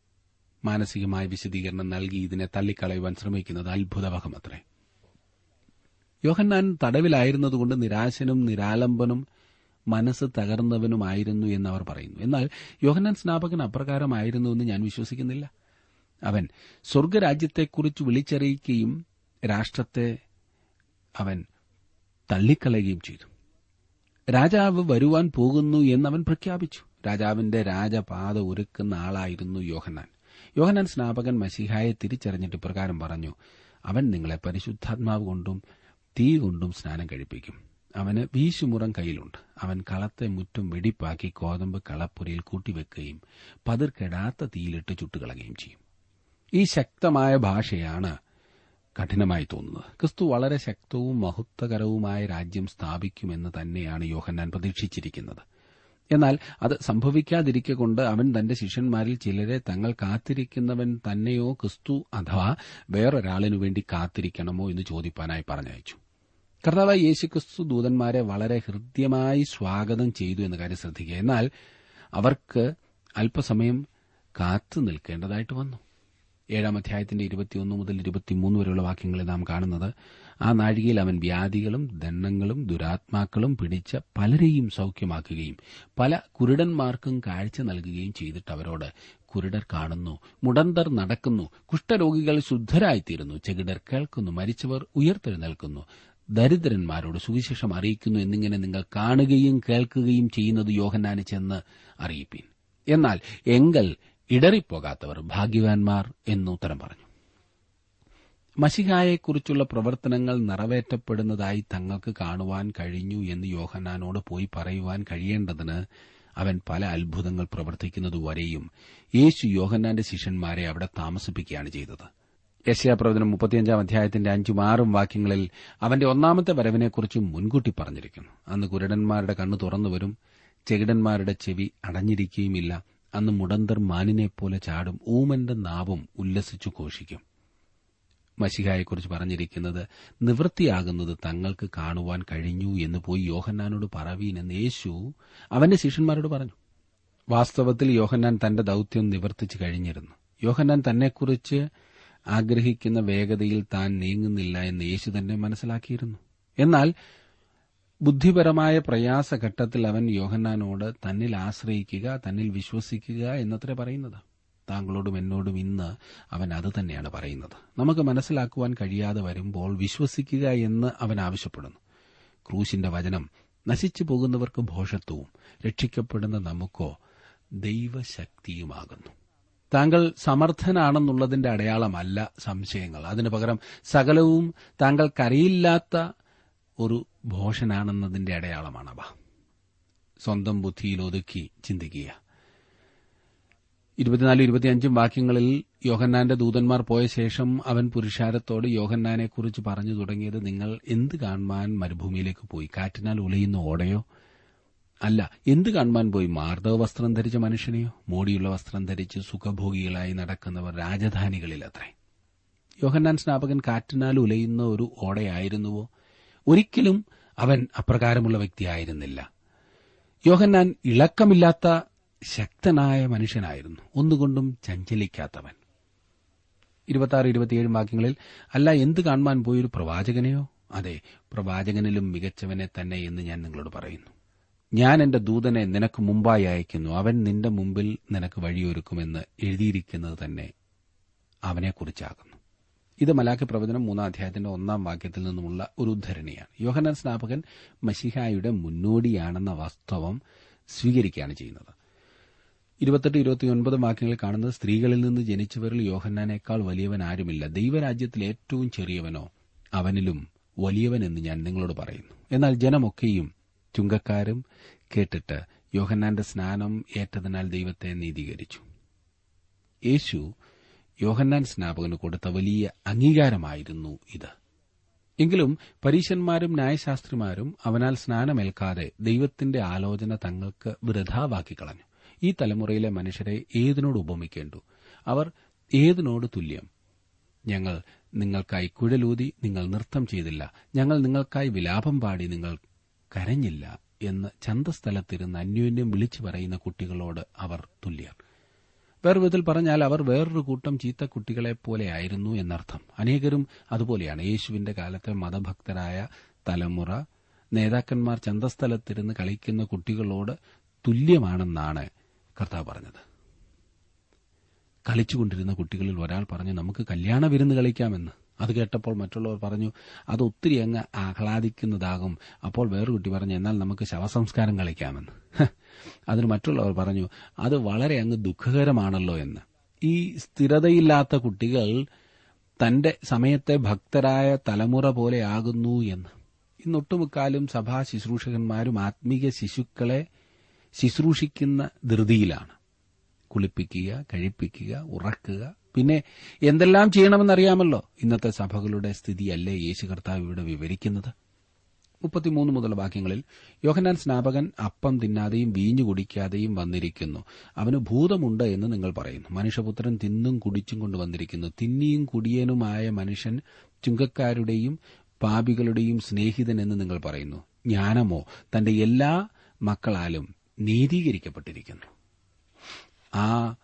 മാനസികമായ വിശദീകരണം നൽകി ഇതിനെ തള്ളിക്കളയുവാൻ ശ്രമിക്കുന്നത് അത്ഭുതവഹമത്രേ യോഹന്നാൻ തടവിലായിരുന്നതുകൊണ്ട് നിരാശനും നിരാലംബനും മനസ്സ് തകർന്നവനുമായിരുന്നു എന്നവർ പറയുന്നു. എന്നാൽ യോഹന്നാൻ സ്നാപകൻ അപ്രകാരമായിരുന്നു എന്ന് ഞാൻ വിശ്വസിക്കുന്നില്ല. അവൻ സ്വർഗരാജ്യത്തെക്കുറിച്ച് വിളിച്ചറിയിക്കുകയും രാഷ്ട്രത്തെ അവൻ തള്ളിക്കളയുകയും ചെയ്തു. രാജാവ് വരുവാൻ പോകുന്നു എന്നവൻ പ്രഖ്യാപിച്ചു. രാജാവിന്റെ രാജപാത ഒരുക്കുന്ന ആളായിരുന്നു യോഹന്നാൻ. യോഹന്നാൻ സ്നാപകൻ മസിഹായെ തിരിച്ചറിഞ്ഞിട്ട് പ്രകാരം പറഞ്ഞു അവൻ നിങ്ങളെ പരിശുദ്ധാത്മാവ് കൊണ്ടും തീ കൊണ്ടും സ്നാനം കഴിപ്പിക്കും. അവന് വീശുമുറം കയ്യിലുണ്ട്. അവൻ കളത്തെ മുറ്റും വെടിപ്പാക്കി കോതമ്പ് കളപ്പുരയിൽ കൂട്ടിവെക്കുകയും പതിർക്കെടാത്ത തീയിലിട്ട് ചുട്ടുകളയുകയും ചെയ്യും. ഈ ശക്തമായ ഭാഷയാണ് കഠിനമായി തോന്നുന്നത്. ക്രിസ്തു വളരെ ശക്തവും മഹത്വകരവുമായ രാജ്യം സ്ഥാപിക്കുമെന്ന് തന്നെയാണ് യോഹന്നാൻ പ്രതീക്ഷിച്ചിരിക്കുന്നത്. എന്നാൽ അത് സംഭവിക്കാതിരിക്കെ കൊണ്ട് അവൻ തന്റെ ശിഷ്യന്മാരിൽ ചിലരെ തങ്ങൾ കാത്തിരിക്കുന്നവൻ തന്നെയോ ക്രിസ്തു അഥവാ വേറൊരാളിനു വേണ്ടി കാത്തിരിക്കണമോ എന്ന് ചോദിപ്പാനായി പറഞ്ഞയച്ചു. കർത്താവായി യേശുക്രിസ്തു ദൂതന്മാരെ വളരെ ഹൃദ്യമായി സ്വാഗതം ചെയ്തു എന്ന കാര്യം ശ്രദ്ധിക്കുക. എന്നാൽ അവർക്ക് അല്പസമയം കാത്തു നിൽക്കേണ്ടതായിട്ട് വന്നു. ഏഴാം അധ്യായത്തിന്റെ ഇരുപത്തിയൊന്ന് മുതൽ ഇരുപത്തിമൂന്ന് വരെയുള്ള വാക്യങ്ങളിൽ നാം കാണുന്നത് ആ നാഴികയിൽ അവൻ വ്യാധികളും ദണ്ണങ്ങളും ദുരാത്മാക്കളും പിടിച്ച പലരെയും സൌഖ്യമാക്കുകയും പല കുരുടന്മാർക്കും കാഴ്ച നൽകുകയും ചെയ്തിട്ട് അവരോട് കുരുടർ കാണുന്നു മുടന്തർ നടക്കുന്നു കുഷ്ഠരോഗികൾ ശുദ്ധരായിത്തീരുന്നു ചെകിടർ കേൾക്കുന്നു മരിച്ചവർ ഉയർത്തെഴുന്നേൽക്കുന്നു ദരിദ്രന്മാരോട് സുവിശേഷം അറിയിക്കുന്നു എന്നിങ്ങനെ നിങ്ങൾ കാണുകയും കേൾക്കുകയും ചെയ്യുന്നത് യോഹന്നാന് ചെന്ന് അറിയിപ്പീൻ. എന്നാൽ എങ്കൽ ഇടറിപ്പോകാത്തവർ ഭാഗ്യവാൻമാർ എന്നുത്തരം പറഞ്ഞു. മഷിഹായെക്കുറിച്ചുള്ള പ്രവർത്തനങ്ങൾ നിറവേറ്റപ്പെടുന്നതായി തങ്ങൾക്ക് കാണുവാൻ കഴിഞ്ഞു എന്ന് യോഹന്നാനോട് പോയി പറയുവാൻ കഴിയേണ്ടതിന് അവൻ പല അത്ഭുതങ്ങൾ പ്രവർത്തിക്കുന്നതുവരെയും യേശു യോഹന്നാന്റെ ശിഷ്യന്മാരെ അവിടെ താമസിപ്പിക്കുകയാണ് ചെയ്തത്. യശ്യാപ്രവചനം മുപ്പത്തിയഞ്ചാം അധ്യായത്തിന്റെ അഞ്ചും ആറും വാക്യങ്ങളിൽ അവന്റെ ഒന്നാമത്തെ വരവിനെക്കുറിച്ച് മുൻകൂട്ടി പറഞ്ഞിരിക്കുന്നു. അന്ന് കുരുടന്മാരുടെ കണ്ണ് തുറന്നുവരും ചെകിടന്മാരുടെ ചെവി അടഞ്ഞിരിക്കുകയുമില്ല അന്ന് മുടന്തർ മാനിനെപ്പോലെ ചാടും ഊമന്റെ നാവും ഉല്ലസിച്ചു ഘോഷിക്കും. മഷിഹായെക്കുറിച്ച് പറഞ്ഞിരിക്കുന്നത് നിവൃത്തിയാകുന്നത് തങ്ങൾക്ക് കാണുവാൻ കഴിഞ്ഞു എന്ന് പോയി യോഹന്നാനോട് പറവീൻ എന്ന് യേശു അവന്റെ ശിഷ്യന്മാരോട് പറഞ്ഞു. വാസ്തവത്തിൽ യോഹന്നാൻ തന്റെ ദൌത്യം നിവർത്തിച്ചു കഴിഞ്ഞിരുന്നു. യോഹന്നാൻ തന്നെക്കുറിച്ച് ആഗ്രഹിക്കുന്ന വേഗതയിൽ താൻ നീങ്ങുന്നില്ല എന്ന് യേശു തന്നെ മനസ്സിലാക്കിയിരുന്നു. എന്നാൽ ബുദ്ധിപരമായ പ്രയാസഘട്ടത്തിൽ അവൻ യോഹന്നാനോട് തന്നിൽ ആശ്രയിക്കുക തന്നിൽ വിശ്വസിക്കുക എന്നത്രേ പറയുന്നത്. താങ്കളോടും എന്നോടും ഇന്ന് അവൻ അത് തന്നെയാണ് പറയുന്നത്. നമുക്ക് മനസ്സിലാക്കുവാൻ കഴിയാതെ വരുമ്പോൾ വിശ്വസിക്കുക എന്ന് അവൻ ആവശ്യപ്പെടുന്നു. ക്രൂശിന്റെ വചനം നശിച്ചു പോകുന്നവർക്ക് ഭോഷത്വവും രക്ഷിക്കപ്പെടുന്ന നമുക്കോ ദൈവശക്തിയുമാകുന്നു. താങ്കൾ സമർത്ഥനാണെന്നുള്ളതിന്റെ അടയാളമല്ല സംശയങ്ങൾ. അതിനു പകരം സകലവും താങ്കൾക്കറിയില്ലാത്ത ഒരു ഭോഷനാണെന്നതിന്റെ അടയാളമാണവ സ്വന്തം ബുദ്ധിയിൽ ഒതുക്കി ചിന്തിക്കുക. ഇരുപത്തിനാലും ഇരുപത്തിയഞ്ചും വാക്യങ്ങളിൽ യോഹന്നാന്റെ ദൂതന്മാർ പോയ ശേഷം അവൻ പുരുഷാരത്തോട് യോഹന്നാനെക്കുറിച്ച് പറഞ്ഞു തുടങ്ങിയത് നിങ്ങൾ എന്ത് കാണുവാൻ മരുഭൂമിയിലേക്ക് പോയി? കാറ്റിനാൽ ഉലയുന്ന ഓടയോ? അല്ല എന്ത് കാണുവാൻ പോയി? മാർദ്ദവ വസ്ത്രം ധരിച്ച മനുഷ്യനെയോ? മോടിയുള്ള വസ്ത്രം ധരിച്ച് സുഖഭോഗികളായി നടക്കുന്നവർ രാജധാനികളിലത്രേ. യോഹന്നാൻ സ്നാപകൻ കാറ്റിനാൽ ഉലയുന്ന ഒരു ഓടയായിരുന്നുവോ? ഒരിക്കലും അവൻ അപ്രകാരമുള്ള വ്യക്തിയായിരുന്നില്ല. യോഹന്നാൻ ഇളക്കമില്ലാത്ത ശക്തനായ മനുഷ്യനായിരുന്നു. ഒന്നുകൊണ്ടും ചഞ്ചലിക്കാത്തവൻ. ഇരുപത്തിയാറ് ഇരുപത്തിയേഴ് വാക്യങ്ങളിൽ അല്ല എന്ത് കാണുവാൻ പോയൊരു പ്രവാചകനെയോ? അതെ പ്രവാചകനിലും മികച്ചവനെ തന്നെ എന്ന് ഞാൻ നിങ്ങളോട് പറയുന്നു. ഞാൻ എന്റെ ദൂതനെ നിനക്ക് മുമ്പായി അയക്കുന്നു അവൻ നിന്റെ മുമ്പിൽ നിനക്ക് വഴിയൊരുക്കുമെന്ന് എഴുതിയിരിക്കുന്നത് തന്നെ അവനെക്കുറിച്ചാകുന്നു. ഇത് മലാഖി പ്രവചനം മൂന്നാം അധ്യായത്തിന്റെ ഒന്നാം വാക്യത്തിൽ നിന്നുമുള്ള ഒരു ഉദ്ധരണിയാണ് യോഹനാൻ സ്നാപകൻ മഷിഹായുടെ മുന്നോടിയാണെന്ന വാസ്തവം സ്വീകരിക്കുകയാണ് ചെയ്യുന്നത്. ഇരുപത്തെട്ട് ഇരുപത്തിയൊൻപത് വാക്യങ്ങൾ കാണുന്നത് സ്ത്രീകളിൽ നിന്ന് ജനിച്ചവരിൽ യോഹന്നാനേക്കാൾ വലിയവൻ ആരുമില്ല. ദൈവരാജ്യത്തിൽ ഏറ്റവും ചെറിയവനോ അവനിലും വലിയവൻ എന്ന് ഞാൻ നിങ്ങളോട് പറയുന്നു. എന്നാൽ ജനമൊക്കെയും ചുങ്കക്കാരും കേട്ടിട്ട് യോഹന്നാന്റെ സ്നാനം ഏറ്റതിനാൽ ദൈവത്തെ നീതീകരിച്ചു. യേശു യോഹന്നാൻ സ്നാപകന് കൊടുത്ത വലിയ അംഗീകാരമായിരുന്നു ഇത്. എങ്കിലും പരീശന്മാരും ന്യായശാസ്ത്രിമാരും അവനാൽ സ്നാനമേൽക്കാതെ ദൈവത്തിന്റെ ആലോചന തങ്ങൾക്ക് വൃഥാവാക്കി കളഞ്ഞു. ഈ തലമുറയിലെ മനുഷ്യരെ ഏതിനോട് ഉപമിക്കേണ്ടു? അവർ ഏതിനോട് തുല്യം? ഞങ്ങൾ നിങ്ങൾക്കായി കുഴലൂതി നിങ്ങൾ നൃത്തം ചെയ്തില്ല. ഞങ്ങൾ നിങ്ങൾക്കായി വിലാപം പാടി നിങ്ങൾ കരഞ്ഞില്ല എന്ന് ചന്തസ്ഥലത്തിരുന്ന് അന്യോന്യം വിളിച്ചു പറയുന്ന കുട്ടികളോട് അവർ തുല്യർ. വേറെ വിധത്തിൽ പറഞ്ഞാൽ അവർ വേറൊരു കൂട്ടം ചീത്ത കുട്ടികളെപ്പോലെയായിരുന്നു എന്നർത്ഥം. അനേകരും അതുപോലെയാണ്. യേശുവിന്റെ കാലത്തെ മതഭക്തരായ തലമുറ നേതാക്കന്മാർ ചന്തസ്ഥലത്തിരുന്ന് കളിക്കുന്ന കുട്ടികളോട് തുല്യമാണെന്നാണ് കർത്താവ് പറഞ്ഞത്. കളിച്ചുകൊണ്ടിരുന്ന കുട്ടികളിൽ ഒരാൾ പറഞ്ഞു നമുക്ക് കല്യാണ വിരുന്ന് കളിക്കാമെന്ന്. അത് കേട്ടപ്പോൾ മറ്റുള്ളവർ പറഞ്ഞു അത് ഒത്തിരി അങ്ങ് ആഹ്ലാദിക്കുന്നതാകും. അപ്പോൾ വേറൊരു കുട്ടി പറഞ്ഞു എന്നാൽ നമുക്ക് ശവസംസ്കാരം കളിക്കാമെന്ന്. അതിന് മറ്റുള്ളവർ പറഞ്ഞു അത് വളരെ അങ്ങ് ദുഃഖകരമാണല്ലോ എന്ന്. ഈ സ്ഥിരതയില്ലാത്ത കുട്ടികൾ തന്റെ സമയത്തെ ഭക്തരായ തലമുറ പോലെയാകുന്നു എന്ന്. ഇന്നൊട്ടുമുക്കാലും സഭാ ശുശ്രൂഷകന്മാരും ആത്മീക ശിശുക്കളെ ശുശ്രൂഷിക്കുന്ന ധൃതിയിലാണ്. കുളിപ്പിക്കുക കഴിപ്പിക്കുക ഉറക്കുക. പിന്നെ എന്തെല്ലാം ചെയ്യണമെന്നറിയാമല്ലോ? ഇന്നത്തെ സഭകളുടെ സ്ഥിതിയല്ലേ യേശു കർത്താവ് ഇവിടെ വിവരിക്കുന്നത്? മുപ്പത്തിമൂന്ന് മുതൽ വാക്യങ്ങളിൽ യോഹനാൻ സ്നാപകൻ അപ്പം തിന്നാതെയും വീഞ്ഞു കുടിക്കാതെയും വന്നിരിക്കുന്നു. അവന് ഭൂതമുണ്ട് എന്ന് നിങ്ങൾ പറയുന്നു. മനുഷ്യപുത്രൻ തിന്നും കുടിച്ചും കൊണ്ട് വന്നിരിക്കുന്നു. തിന്നിയും കുടിയനുമായ മനുഷ്യൻ ചുങ്കക്കാരുടെയും പാപികളുടെയും സ്നേഹിതൻ എന്ന് നിങ്ങൾ പറയുന്നു. ജ്ഞാനമോ? തന്റെ എല്ലാ മക്കളാലും നീതീകരിക്കപ്പെട്ടിരിക്കുന്നു. ആ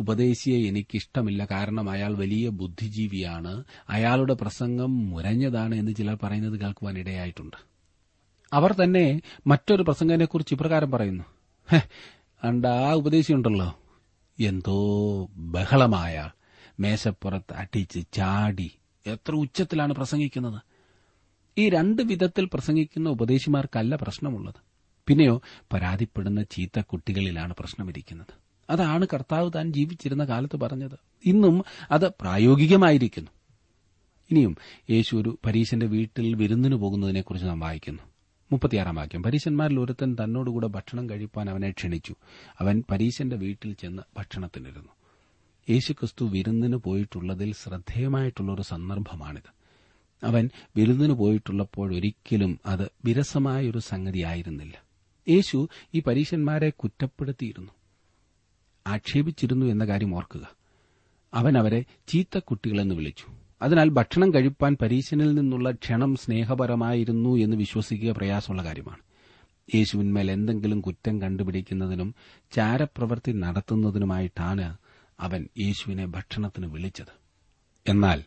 ഉപദേശിയെ എനിക്കിഷ്ടമില്ല. കാരണം അയാൾ വലിയ ബുദ്ധിജീവിയാണ്. അയാളുടെ പ്രസംഗം മുരഞ്ഞതാണ് എന്ന് ചിലർ പറയുന്നത് കേൾക്കുവാൻ ഇടയായിട്ടുണ്ട്. അവർ തന്നെ മറ്റൊരു പ്രസംഗനെക്കുറിച്ച് ഇപ്രകാരം പറയുന്നു. "ഹെ, അണ്ട ആ ഉപദേശിയുണ്ടല്ലോ എന്തോ ബഹളമായ മേശപ്പുറത്ത് അടിച്ച് ചാടി എത്ര ഉച്ചത്തിലാണ് പ്രസംഗിക്കുന്നത്. ഈ രണ്ട് വിധത്തിൽ പ്രസംഗിക്കുന്ന ഉപദേശിമാർക്കല്ല പ്രശ്നമുള്ളത്. പിന്നെയോ പരാതിപ്പെടുന്ന ചീത്ത കുട്ടികളിലാണ് പ്രശ്നമിരിക്കുന്നത്. അതാണ് കർത്താവ് താൻ ജീവിച്ചിരുന്ന കാലത്ത് പറഞ്ഞത്. ഇന്നും അത് പ്രായോഗികമായിരിക്കുന്നു. ഇനിയും യേശു ഒരു പരീശന്റെ വീട്ടിൽ വിരുന്നിന് പോകുന്നതിനെക്കുറിച്ച് നാം വായിക്കുന്നു. മുപ്പത്തിയാറാം വാക്യം. പരീശന്മാരിൽ ഒരുത്തൻ തന്നോടുകൂടെ ഭക്ഷണം കഴിപ്പാൻ അവനെ ക്ഷണിച്ചു. അവൻ പരീശന്റെ വീട്ടിൽ ചെന്ന് ഭക്ഷണത്തിനിരുന്നു. യേശുക്രിസ്തു വിരുന്നിന് പോയിട്ടുള്ളതിൽ ശ്രദ്ധേയമായിട്ടുള്ള ഒരു സന്ദർഭമാണിത്. അവൻ വിരുന്നിന് പോയിട്ടുള്ളപ്പോഴൊരിക്കലും അത് വിരസമായ ഒരു സംഗതിയായിരുന്നില്ല. യേശു ഈ പരീശന്മാരെ കുറ്റപ്പെടുത്തിയിരുന്നു. ആക്ഷേപിച്ചിരുന്നു എന്ന കാര്യം ഓർക്കുക. അവൻ അവരെ ചീത്ത കുട്ടികളെന്ന് വിളിച്ചു. അതിനാൽ ഭക്ഷണം കഴിപ്പാൻ പരീശനിൽ നിന്നുള്ള ക്ഷണം സ്നേഹപരമായിരുന്നു എന്ന് വിശ്വസിക്കുക പ്രയാസമുള്ള കാര്യമാണ്. യേശുവിന്മേൽ എന്തെങ്കിലും കുറ്റം കണ്ടുപിടിക്കുന്നതിനും ചാരപ്രവൃത്തി നടത്തുന്നതിനുമായിട്ടാണ് അവൻ യേശുവിനെ ഭക്ഷണത്തിന് വിളിച്ചത്. എന്നാൽ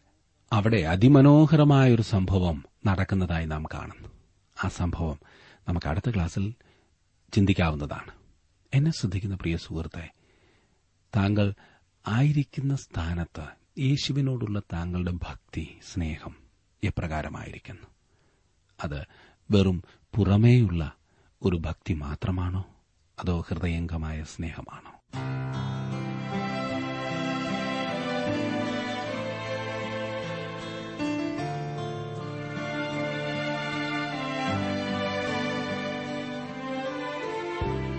അവിടെ അതിമനോഹരമായൊരു സംഭവം നടക്കുന്നതായി നാം കാണുന്നു. ആ സംഭവം നമുക്ക് അടുത്ത ക്ലാസ്സിൽ ചിന്തിക്കാവുന്നതാണ്. എന്നെ ശ്രദ്ധിക്കുന്ന പ്രിയ സുഹൃത്തെ താങ്കൾ ആയിരിക്കുന്ന സ്ഥാനത്ത് യേശുവിനോടുള്ള താങ്കളുടെ ഭക്തി സ്നേഹം എപ്രകാരമായിരിക്കുന്നു? അത് വെറും പുറമേയുള്ള ഒരു ഭക്തി മാത്രമാണോ? അതോ ഹൃദയംഗമായ സ്നേഹമാണോ?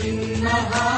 إنها